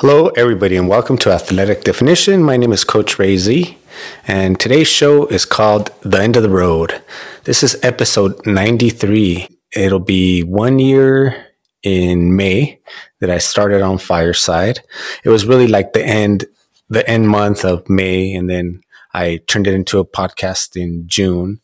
Hello, everybody, and welcome to Athletic Definition. My name is Coach Ray Z, and today's show is called The End of the Road. This is episode 93. It'll be one year in May that I started on Fireside. It was really like the end, the end month of May, and then I turned it into a podcast in June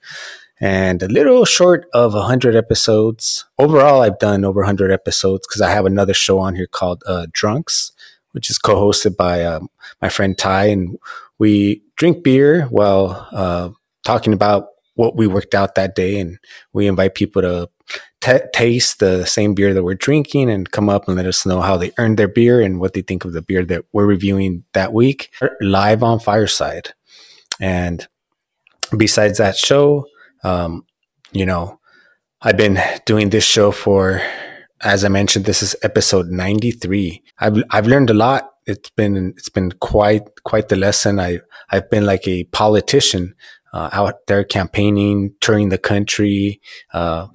and a little short of 100 episodes. Overall, I've done over 100 episodes because I have another show on here called uh, Drunks which is co-hosted by um, my friend Ty, and we drink beer while uh, talking about what we worked out that day, and we invite people to t- taste the same beer that we're drinking and come up and let us know how they earned their beer and what they think of the beer that we're reviewing that week live on Fireside. And besides that show, um, you know, I've been doing this show for as I mentioned, this is episode 93. I've, I've learned a lot. It's been, it's been quite, quite the lesson. I, I've been like a politician, uh, out there campaigning, touring the country, uh,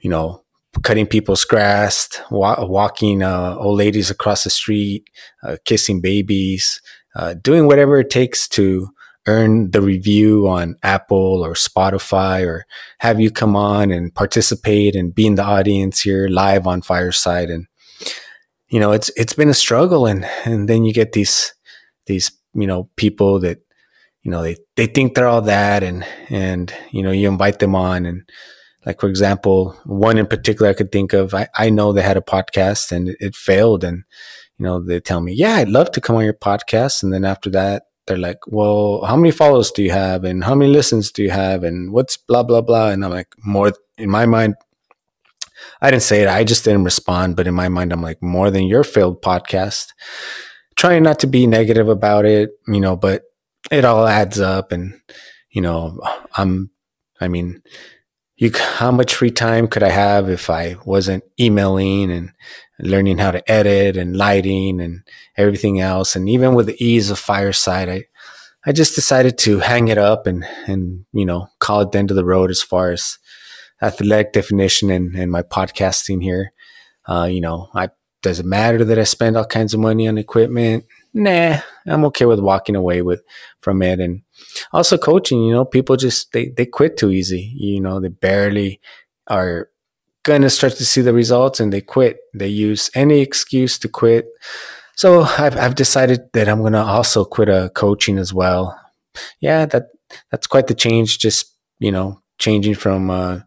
you know, cutting people's grass, wa- walking, uh, old ladies across the street, uh, kissing babies, uh, doing whatever it takes to, earn the review on Apple or Spotify or have you come on and participate and be in the audience here live on Fireside. And, you know, it's, it's been a struggle. And, and then you get these, these, you know, people that, you know, they, they think they're all that and, and, you know, you invite them on and, like for example, one in particular I could think of, I, I know they had a podcast and it, it failed and, you know, they tell me, yeah, I'd love to come on your podcast. And then after that, they're like, well, how many follows do you have? And how many listens do you have? And what's blah, blah, blah. And I'm like, more in my mind, I didn't say it. I just didn't respond. But in my mind, I'm like, more than your failed podcast. Trying not to be negative about it, you know, but it all adds up. And, you know, I'm, I mean, you, how much free time could I have if I wasn't emailing and learning how to edit and lighting and everything else. And even with the ease of Fireside, I, I just decided to hang it up and, and, you know, call it the end of the road as far as athletic definition and, and my podcasting here. Uh, you know, I, does it matter that I spend all kinds of money on equipment? Nah, I'm okay with walking away with from it. And also coaching, you know, people just, they, they quit too easy. You know, they barely are gonna start to see the results and they quit. They use any excuse to quit. So I've, I've decided that I'm gonna also quit a uh, coaching as well. Yeah, that that's quite the change. Just you know, changing from uh,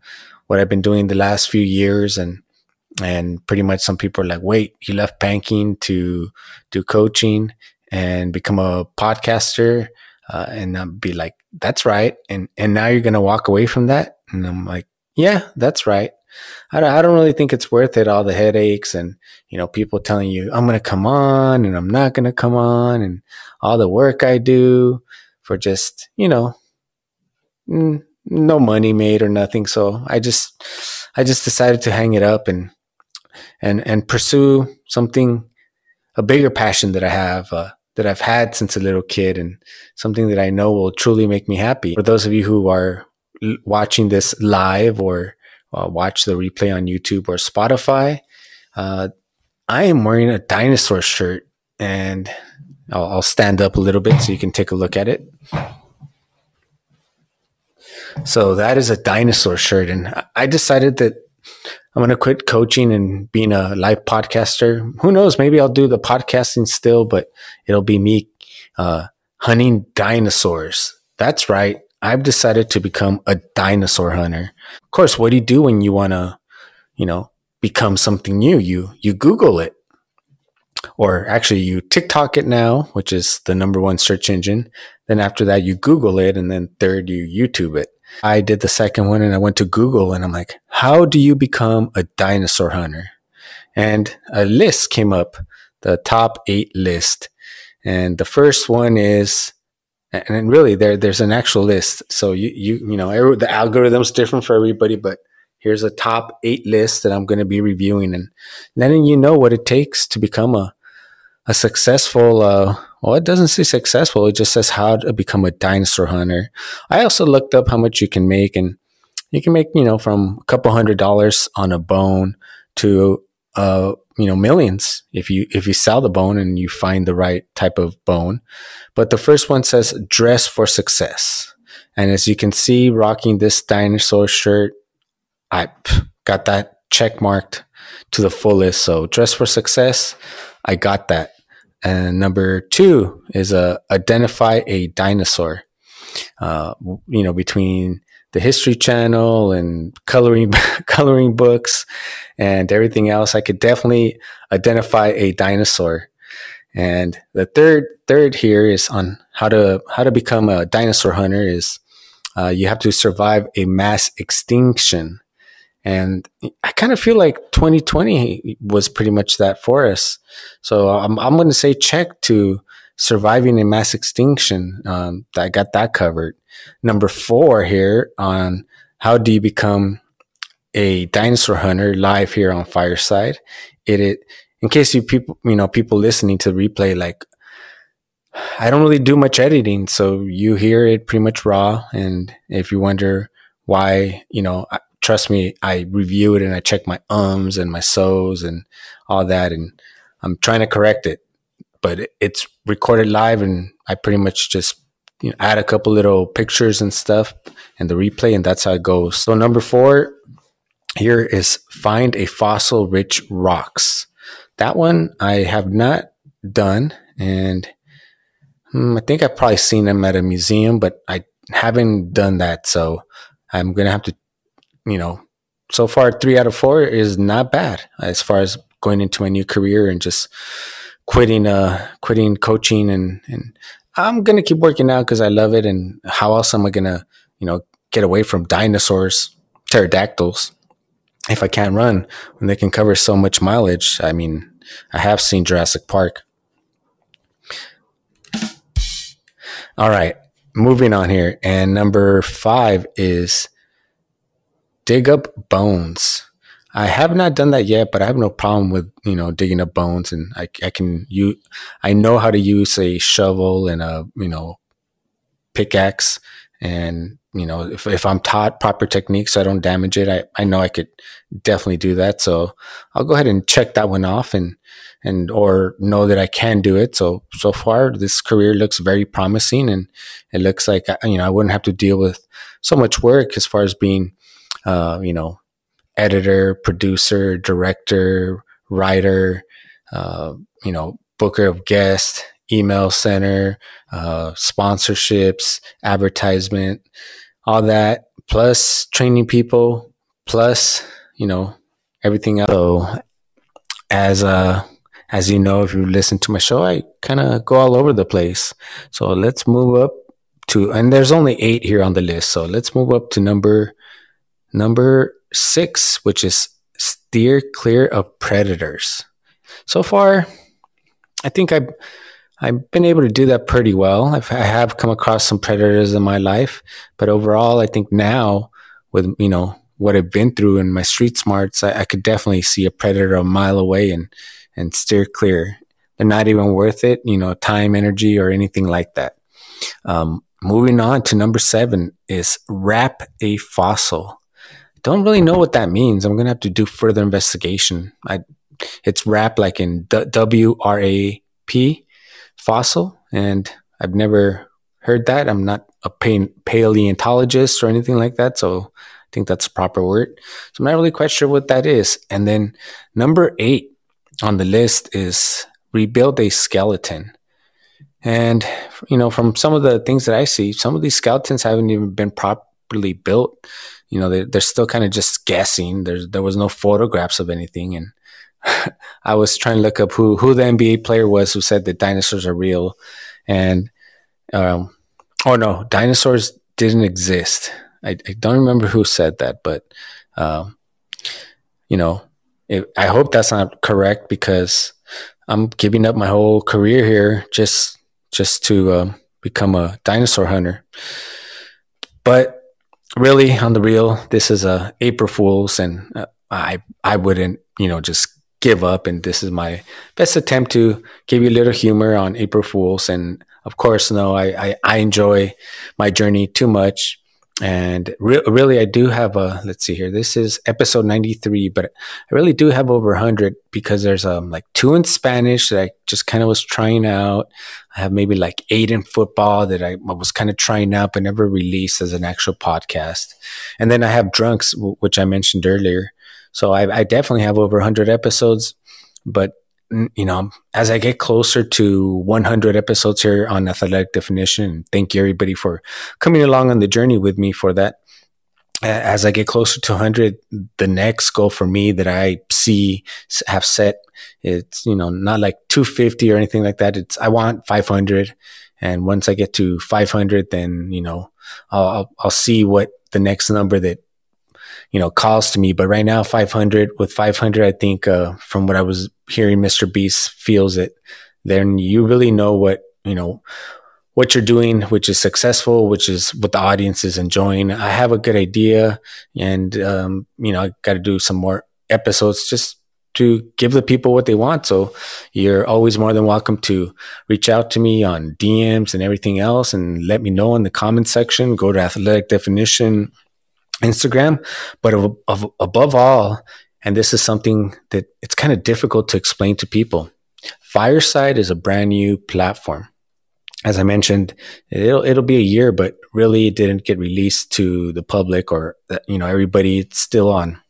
what I've been doing the last few years and and pretty much some people are like, wait, you left banking to do coaching and become a podcaster. Uh, and I'll be like, that's right. And, and now you're going to walk away from that. And I'm like, yeah, that's right. I don't, I don't really think it's worth it. All the headaches and, you know, people telling you, I'm going to come on and I'm not going to come on and all the work I do for just, you know, no money made or nothing. So I just, I just decided to hang it up and, and, and pursue something, a bigger passion that I have, uh, that I've had since a little kid and something that I know will truly make me happy. For those of you who are watching this live or uh, watch the replay on YouTube or Spotify. Uh, I am wearing a dinosaur shirt and I'll, I'll stand up a little bit so you can take a look at it. So that is a dinosaur shirt. And I decided that I'm going to quit coaching and being a live podcaster. Who knows? Maybe I'll do the podcasting still, but it'll be me uh, hunting dinosaurs. That's right. I've decided to become a dinosaur hunter. Of course, what do you do when you want to, you know, become something new? You you Google it. Or actually you TikTok it now, which is the number one search engine. Then after that you Google it and then third you YouTube it. I did the second one and I went to Google and I'm like, how do you become a dinosaur hunter? And a list came up, the top eight list. And the first one is and really there there's an actual list so you you you know every, the algorithm's different for everybody but here's a top eight list that i'm going to be reviewing and letting you know what it takes to become a a successful uh, well it doesn't say successful it just says how to become a dinosaur hunter i also looked up how much you can make and you can make you know from a couple hundred dollars on a bone to uh you know millions if you if you sell the bone and you find the right type of bone. But the first one says dress for success. And as you can see, rocking this dinosaur shirt, I got that check marked to the fullest. So dress for success, I got that. And number two is uh, identify a dinosaur. Uh, you know, between the History Channel and coloring coloring books and everything else, I could definitely identify a dinosaur. And the third third here is on how to how to become a dinosaur hunter is uh, you have to survive a mass extinction. And I kind of feel like 2020 was pretty much that for us. So I'm, I'm going to say check to surviving a mass extinction. Um, I got that covered. Number four here on how do you become a dinosaur hunter live here on Fireside. It, it in case you people, you know, people listening to the replay, like I don't really do much editing, so you hear it pretty much raw. And if you wonder why, you know, trust me, I review it and I check my ums and my so's and all that, and I'm trying to correct it. But it's recorded live, and I pretty much just you know, add a couple little pictures and stuff and the replay, and that's how it goes. So number four here is find a fossil rich rocks. That one I have not done, and Hmm, I think I've probably seen them at a museum, but I haven't done that. So I'm going to have to, you know, so far, three out of four is not bad as far as going into my new career and just quitting, uh, quitting coaching. And, and I'm to keep working out because I love it. And how else am I to, you know, get away from dinosaurs, pterodactyls, if I can't run when they can cover so much mileage? I mean, I have seen Jurassic Park. All right, moving on here. And number five is dig up bones. I have not done that yet, but I have no problem with you know digging up bones, and I, I can use I know how to use a shovel and a you know pickaxe, and you know if, if I'm taught proper techniques so I don't damage it, I, I know I could definitely do that. So I'll go ahead and check that one off, and and or know that I can do it. So so far, this career looks very promising, and it looks like uh, you know I wouldn't have to deal with so much work as far as being, uh, you know, editor, producer, director, writer, uh, you know, booker of guests, email center, uh, sponsorships, advertisement, all that, plus training people, plus you know everything else. So as a as you know, if you listen to my show, I kind of go all over the place. So let's move up to, and there's only eight here on the list. So let's move up to number, number six, which is steer clear of predators. So far, I think I've, I've been able to do that pretty well. I've, I have come across some predators in my life, but overall, I think now with, you know, what I've been through in my street smarts, I, I could definitely see a predator a mile away and, and steer clear. They're not even worth it, you know, time, energy, or anything like that. Um, moving on to number seven is wrap a fossil. Don't really know what that means. I'm gonna have to do further investigation. I, it's wrap like in W R A P fossil, and I've never heard that. I'm not a paleontologist or anything like that, so I think that's a proper word. So I'm not really quite sure what that is. And then number eight on the list is rebuild a skeleton. And, you know, from some of the things that I see, some of these skeletons haven't even been properly built. You know, they're, they're still kind of just guessing. There's, there was no photographs of anything. And I was trying to look up who, who the NBA player was who said that dinosaurs are real. And, um, oh no, dinosaurs didn't exist. I, I don't remember who said that, but, um, you know, I hope that's not correct because I'm giving up my whole career here just just to uh, become a dinosaur hunter. But really, on the real, this is a April Fools, and uh, I I wouldn't you know just give up. And this is my best attempt to give you a little humor on April Fools. And of course, no, I I, I enjoy my journey too much. And re- really, I do have a, let's see here. This is episode 93, but I really do have over 100 because there's um, like two in Spanish that I just kind of was trying out. I have maybe like eight in football that I was kind of trying out, but never released as an actual podcast. And then I have Drunks, w- which I mentioned earlier. So I, I definitely have over 100 episodes, but you know, as I get closer to 100 episodes here on Athletic Definition, thank you everybody for coming along on the journey with me for that. As I get closer to 100, the next goal for me that I see have set, it's, you know, not like 250 or anything like that. It's, I want 500. And once I get to 500, then, you know, I'll, I'll, see what the next number that you know, calls to me. But right now, 500 with 500, I think, uh, from what I was hearing, Mr. Beast feels it. Then you really know what, you know, what you're doing, which is successful, which is what the audience is enjoying. I have a good idea and, um, you know, I got to do some more episodes just to give the people what they want. So you're always more than welcome to reach out to me on DMs and everything else and let me know in the comment section. Go to Athletic Definition Instagram. But above all, and this is something that it's kind of difficult to explain to people. Fireside is a brand new platform. As I mentioned, it'll it'll be a year, but really it didn't get released to the public or you know everybody. It's still on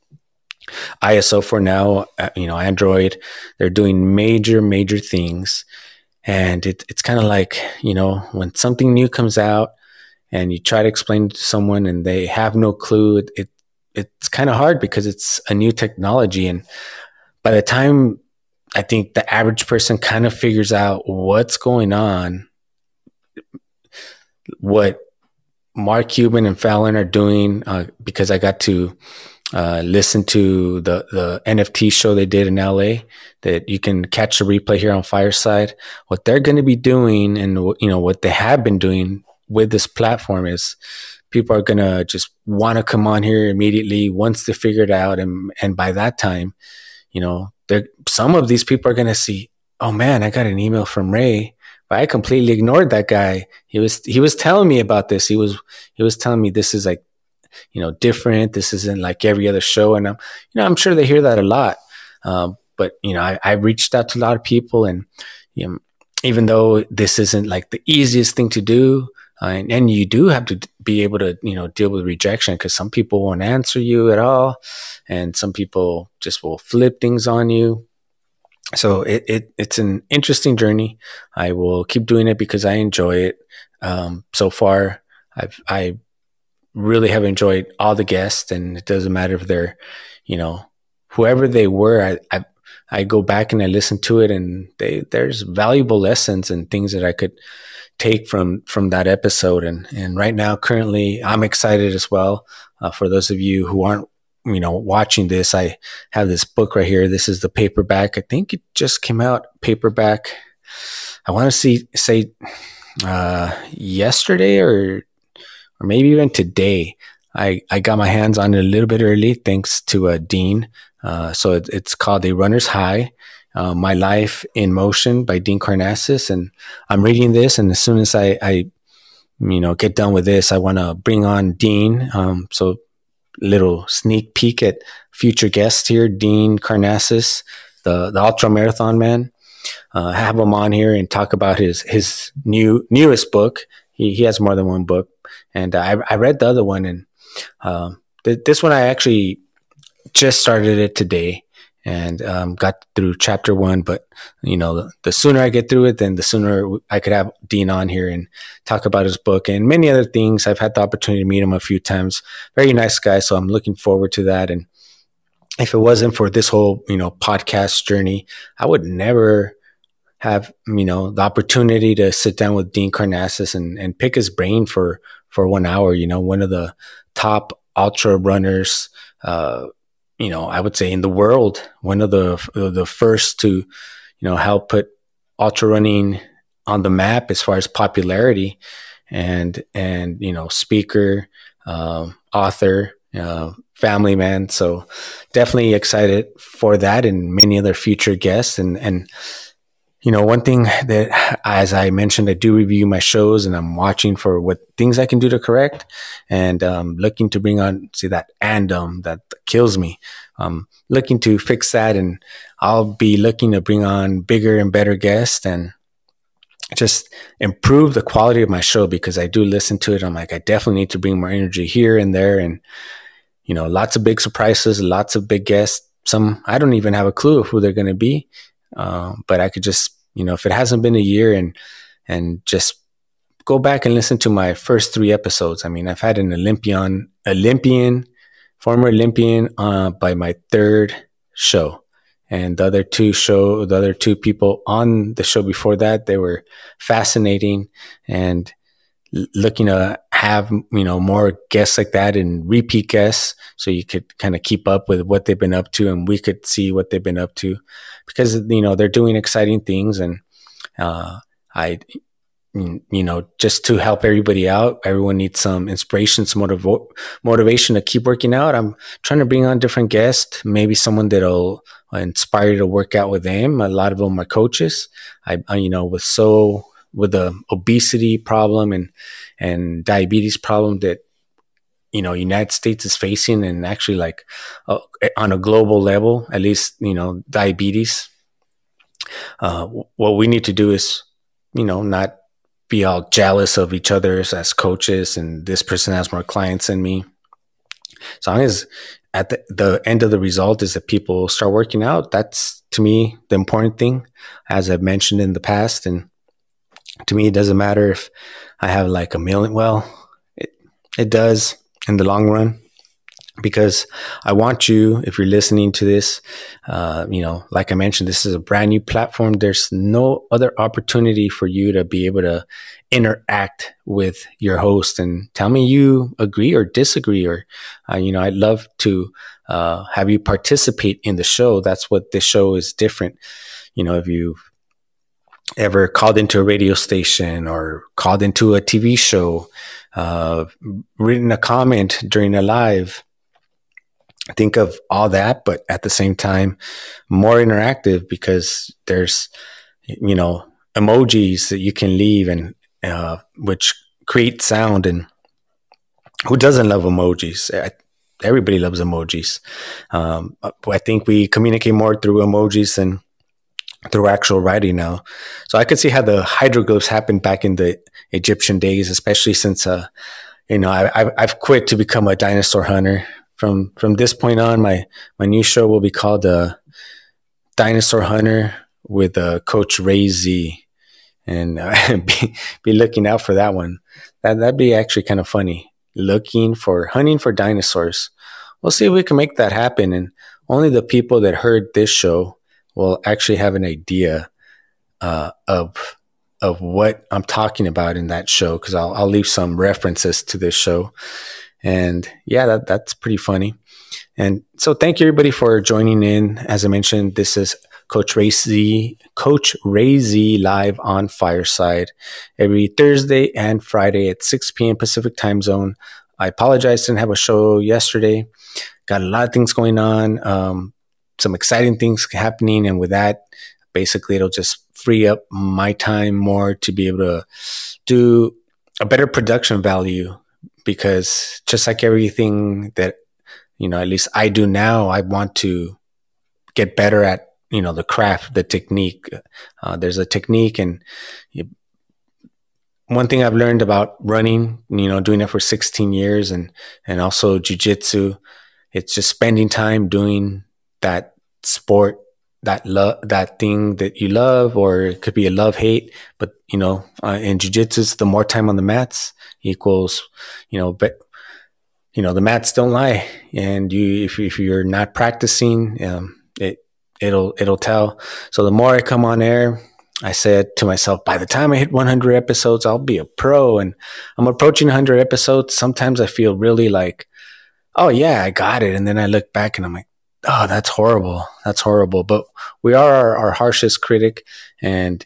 iOS for now. Uh, you know, Android. They're doing major major things, and it, it's kind of like you know when something new comes out, and you try to explain to someone and they have no clue, it, it it's kind of hard because it's a new technology. And by the time I think the average person kind of figures out what's going on, what Mark Cuban and Falon are doing, uh, because I got to uh, listen to the the NFT show they did in LA. That you can catch a replay here on Fireside. What they're going to be doing, and you know what they have been doing with this platform is people are going to just want to come on here immediately once they figure it out. And, and by that time, you know, some of these people are going to see, oh man, I got an email from Ray. But I completely ignored that guy. He was, he was telling me about this. He was, he was telling me this is like, you know, different. This isn't like every other show. And I'm, you know, I'm sure they hear that a lot. Um, but you know, I, I reached out to a lot of people and, you know, even though this isn't like the easiest thing to do, uh, and, and, you do have to be able to, you know, deal with rejection because some people won't answer you at all. And some people just will flip things on you. So it, it it's an interesting journey. I will keep doing it because I enjoy it. Um, so far, I've, I really have enjoyed all the guests and it doesn't matter if they're, you know, whoever they were, I, I I go back and I listen to it and they, there's valuable lessons and things that I could take from from that episode. And and right now, currently, I'm excited as well. Uh, for those of you who aren't you know watching this, I have this book right here. This is the paperback. I think it just came out paperback. I want to see say uh, yesterday or or maybe even today. I, I got my hands on it a little bit early thanks to uh, Dean. Uh, so it, it's called A Runner's High uh, My Life in Motion by Dean Karnazes. And I'm reading this, and as soon as I, I you know, get done with this, I want to bring on Dean. Um, so, little sneak peek at future guests here, Dean Karnazes, the the ultra marathon man. Uh, have him on here and talk about his his new newest book. He he has more than one book, and I I read the other one, and um, th- this one I actually just started it today and um, got through chapter one. But you know, the, the, sooner I get through it, then the sooner I could have Dean on here and talk about his book and many other things. I've had the opportunity to meet him a few times. Very nice guy, so I'm looking forward to that. And if it wasn't for this whole you know podcast journey, I would never have you know the opportunity to sit down with Dean Karnazes and and pick his brain for for one hour. You know, one of the top ultra runners. Uh, you know, I would say in the world, one of the the first to, you know, help put ultra running on the map as far as popularity, and and you know, speaker, uh, author, uh, family man. So definitely excited for that and many other future guests and and you know, one thing that, as I mentioned, I do review my shows and I'm watching for what things I can do to correct and um, looking to bring on, see that andum that kills me. Um, looking to fix that and I'll be looking to bring on bigger and better guests and just improve the quality of my show because I do listen to it. I'm like, I definitely need to bring more energy here and there. And, you know, lots of big surprises, lots of big guests. Some I don't even have a clue of who they're going to be. Uh, but I could just, you know, if it hasn't been a year and, and just go back and listen to my first three episodes. I mean, I've had an Olympian, Olympian, former Olympian, uh, by my third show. And the other two show, the other two people on the show before that, they were fascinating and looking to have you know more guests like that and repeat guests so you could kind of keep up with what they've been up to and we could see what they've been up to. Because you know they're doing exciting things and uh, i you know just to help everybody out everyone needs some inspiration some motiv- motivation to keep working out. I'm trying to bring on different guests. Maybe someone that'll inspire you to work out with them. A lot of them are coaches. I, I you know was so with the obesity problem and and diabetes problem that you know United States is facing, and actually like uh, on a global level, at least you know diabetes. Uh, what we need to do is you know not be all jealous of each other as coaches, and this person has more clients than me. As long as at the, the end of the result is that people start working out, that's to me the important thing, as I've mentioned in the past, and to me, it doesn't matter if I have like a million. Well, it, it does in the long run because I want you, if you're listening to this, uh, you know, like I mentioned, this is a brand new platform. There's no other opportunity for you to be able to interact with your host and tell me you agree or disagree. Or, uh, you know, I'd love to uh, have you participate in the show. That's what this show is different. You know, if you ever called into a radio station or called into a TV show, uh, written a comment during a live, think of all that, but at the same time, more interactive because there's, you know, emojis that you can leave and uh, which create sound. And who doesn't love emojis? Everybody loves emojis. Um, I think we communicate more through emojis than through actual writing now. So I could see how the hieroglyphs happened back in the Egyptian days, especially since, uh, you know, I, I've quit to become a dinosaur hunter. From from this point on, my my new show will be called uh, Dinosaur Hunter with uh, Coach Ray Z, and uh, be, be looking out for that one. That that'd be actually kind of funny. Looking for hunting for dinosaurs. We'll see if we can make that happen. And only the people that heard this show will actually have an idea uh, of of what I'm talking about in that show because I'll, I'll leave some references to this show. And yeah, that, that's pretty funny. And so thank you everybody for joining in. As I mentioned, this is Coach Ray Z, Coach Ray Z live on Fireside every Thursday and Friday at 6 p.m. Pacific time zone. I apologize, didn't have a show yesterday. Got a lot of things going on. Um, some exciting things happening. And with that, basically, it'll just free up my time more to be able to do a better production value because just like everything that, you know, at least I do now, I want to get better at, you know, the craft, the technique. Uh, there's a technique and you, one thing I've learned about running, you know, doing it for 16 years and, and also jujitsu, it's just spending time doing that sport that love that thing that you love or it could be a love hate but you know uh, in jiu-jitsu the more time on the mats equals you know but you know the mats don't lie. And you if, if you're not practicing um, it it'll it'll tell. So the more i come on air i said to myself by the time i hit 100 episodes i'll be a pro. And i'm approaching 100 episodes. Sometimes i feel really like oh yeah i got it. And then i look back and i'm like oh, that's horrible. That's horrible. But we are our, our harshest critic. And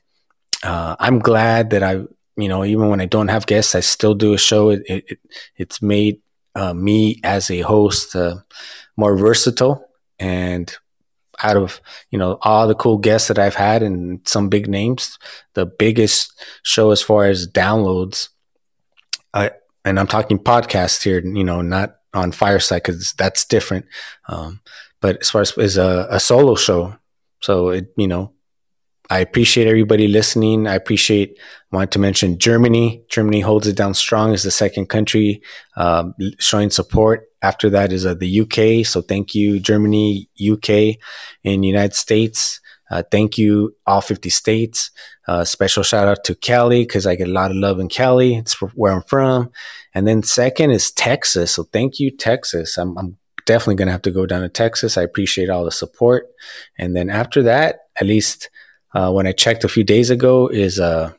uh, I'm glad that I, you know, even when I don't have guests, I still do a show. It, it it's made uh, me as a host uh, more versatile. And out of you know all the cool guests that I've had and some big names, the biggest show as far as downloads. I and I'm talking podcast here, you know, not on Fireside because that's different. Um, but as far as, as a, a solo show, so it you know I appreciate everybody listening. I appreciate, want to mention Germany. Germany holds it down strong as the second country um, showing support. After that is uh, the UK. So thank you, Germany, UK, and United States. Uh, thank you, all 50 states. Uh, special shout out to Cali because I get a lot of love in Cali. It's where I'm from. And then second is Texas. So thank you, Texas. I'm, I'm definitely going to have to go down to Texas. I appreciate all the support. And then after that, at least – uh, when I checked a few days ago is uh,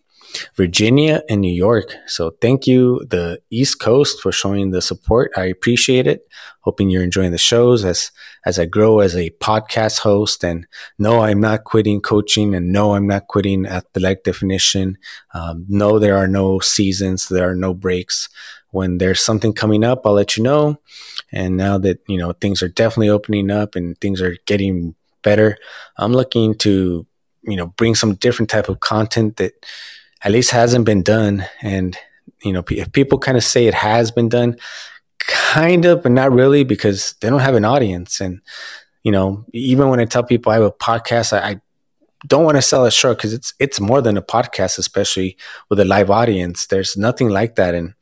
Virginia and New York. So thank you, the East Coast, for showing the support. I appreciate it. Hoping you're enjoying the shows as as I grow as a podcast host. And no, I'm not quitting coaching, and no, I'm not quitting athletic definition. Um, no, there are no seasons, there are no breaks. When there's something coming up, I'll let you know. And now that you know things are definitely opening up and things are getting better, I'm looking to you know bring some different type of content that at least hasn't been done. And you know if people kind of say it has been done kind of but not really because they don't have an audience. And you know even when i tell people i have a podcast i, I don't want to sell it short because it's it's more than a podcast especially with a live audience. There's nothing like that. And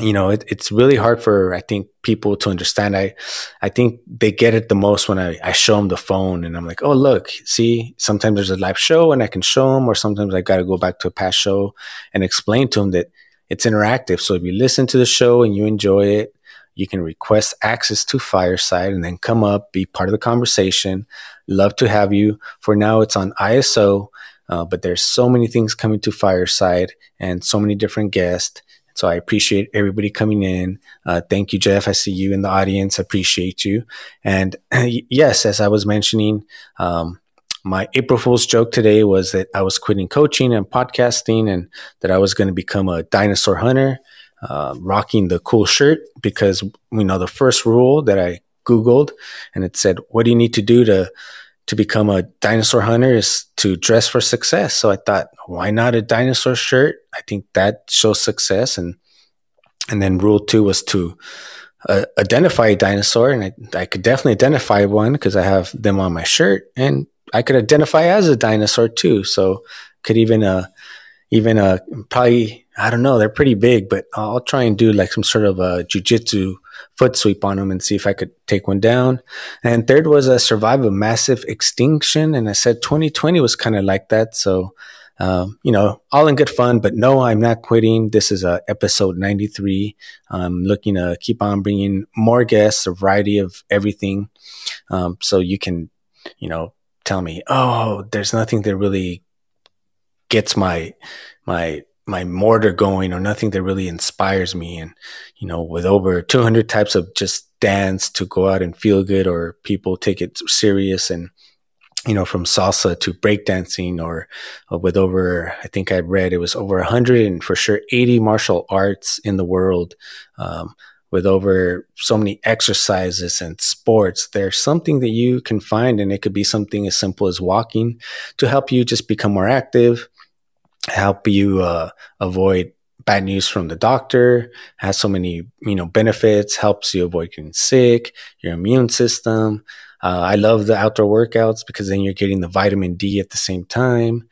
you know, it, it's really hard for I think people to understand. I I think they get it the most when I, I show them the phone and I'm like, oh look, see, sometimes there's a live show and I can show them, or sometimes I got to go back to a past show and explain to them that it's interactive. So if you listen to the show and you enjoy it, you can request access to Fireside and then come up, be part of the conversation. Love to have you. For now, it's on iOS, uh, but there's so many things coming to Fireside and so many different guests so I appreciate everybody coming in. Uh, thank you, Jeff. I see you in the audience. Appreciate you. And yes, as I was mentioning, um, my April Fool's joke today was that I was quitting coaching and podcasting and that I was going to become a dinosaur hunter, uh, rocking the cool shirt because, you know, the first rule that I Googled and it said, what do you need to do to to become a dinosaur hunter is to dress for success. So I thought, why not a dinosaur shirt? I think that shows success. And and then rule two was to uh, identify a dinosaur, and I, I could definitely identify one because I have them on my shirt, and I could identify as a dinosaur too. So could even uh even uh probably I don't know they're pretty big, but I'll try and do like some sort of a jujitsu foot sweep on them and see if I could take one down. And third was a survive a massive extinction. And I said 2020 was kind of like that. So, um, you know, all in good fun, but no, I'm not quitting. This is uh, episode 93. I'm looking to keep on bringing more guests, a variety of everything. Um, so you can, you know, tell me, oh, there's nothing that really gets my, my my mortar going or nothing that really inspires me. And, you know, with over 200 types of just dance to go out and feel good or people take it serious and, you know, from salsa to breakdancing or, or with over, I think I read it was over 100 and for sure 80 martial arts in the world. Um, with over so many exercises and sports, there's something that you can find, and it could be something as simple as walking to help you just become more active, help you uh, avoid bad news from the doctor has so many you know benefits helps you avoid getting sick your immune system uh, i love the outdoor workouts because then you're getting the vitamin d at the same time.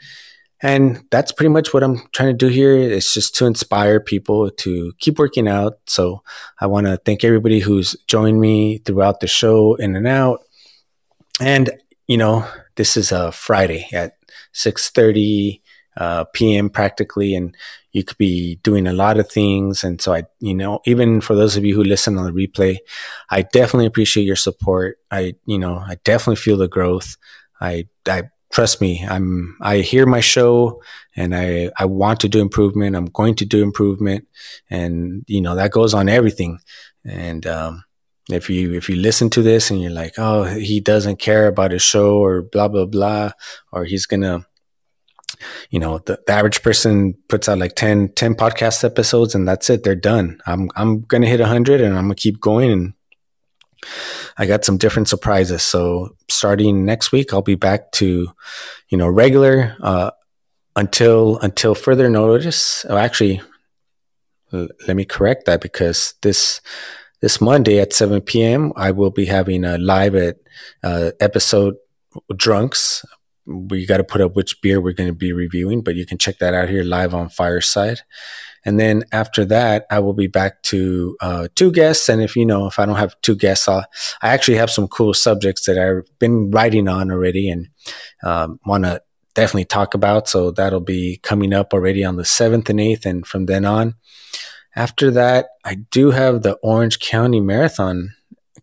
And that's pretty much what i'm trying to do here. It's just to inspire people to keep working out. So i want to thank everybody who's joined me throughout the show in and out. And you know this is a friday at 6 30 uh, PM practically, and you could be doing a lot of things. And so I, you know, even for those of you who listen on the replay, I definitely appreciate your support. I, you know, I definitely feel the growth. I, I trust me. I'm, I hear my show and I, I want to do improvement. I'm going to do improvement. And, you know, that goes on everything. And, um, if you if you listen to this and you're like, oh, he doesn't care about his show or blah blah blah, or he's gonna you know, the, the, average person puts out like 10, 10 podcast episodes and that's it. They're done. I'm, I'm going to hit hundred and I'm going to keep going. And I got some different surprises. So starting next week, I'll be back to, you know, regular uh, until until further notice. Oh, actually, let me correct that because this this Monday at 7 p.m. I will be having a live at uh, episode drunks. We got to put up which beer we're going to be reviewing, but you can check that out here live on Fireside. And then after that, I will be back to uh, two guests. And if you know, if I don't have two guests, I'll, I actually have some cool subjects that I've been writing on already and um, want to definitely talk about. So that'll be coming up already on the 7th and 8th. And from then on, after that, I do have the Orange County Marathon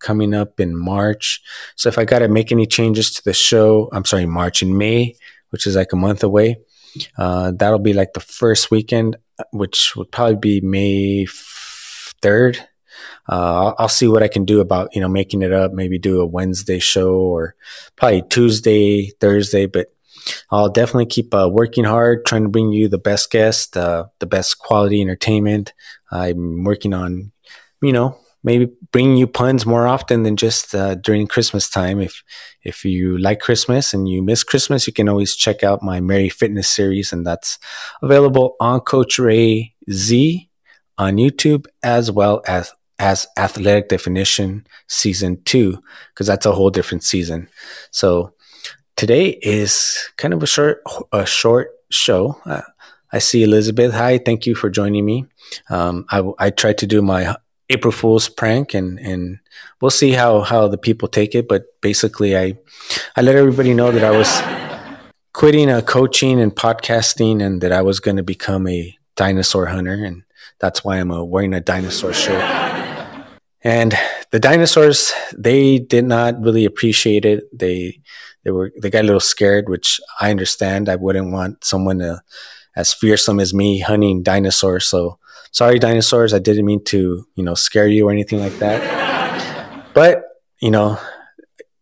coming up in March. So if I got to make any changes to the show, I'm sorry, March in May, which is like a month away. Uh, that'll be like the first weekend, which would probably be May 3rd. Uh, I'll, I'll, see what I can do about, you know, making it up, maybe do a Wednesday show or probably Tuesday, Thursday, but I'll definitely keep uh, working hard, trying to bring you the best guest, uh, the best quality entertainment. I'm working on, you know, maybe bring you puns more often than just uh, during Christmas time. If if you like Christmas and you miss Christmas, you can always check out my Merry Fitness series, and that's available on Coach Ray Z on YouTube as well as as Athletic Definition Season Two, because that's a whole different season. So today is kind of a short a short show. Uh, I see Elizabeth. Hi, thank you for joining me. Um, I, I tried to do my April Fool's prank, and and we'll see how how the people take it. But basically, I I let everybody know that I was quitting uh, coaching and podcasting, and that I was going to become a dinosaur hunter, and that's why I'm uh, wearing a dinosaur shirt. And the dinosaurs, they did not really appreciate it. They they were they got a little scared, which I understand. I wouldn't want someone to, as fearsome as me hunting dinosaurs. So sorry, dinosaurs. I didn't mean to, you know, scare you or anything like that. but, you know,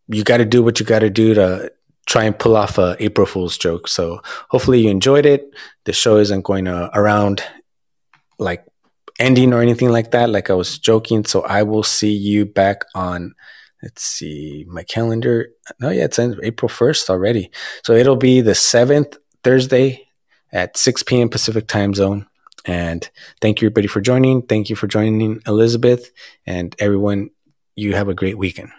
you got to do what you got to do to try and pull off a April Fool's joke. So hopefully you enjoyed it. The show isn't going to around like ending or anything like that. Like I was joking. So I will see you back on, let's see, my calendar. No, yeah, it's April 1st already. So it'll be the 7th Thursday at 6 p.m. Pacific time zone. And thank you, everybody, for joining. Thank you for joining Elizabeth and everyone. You have a great weekend.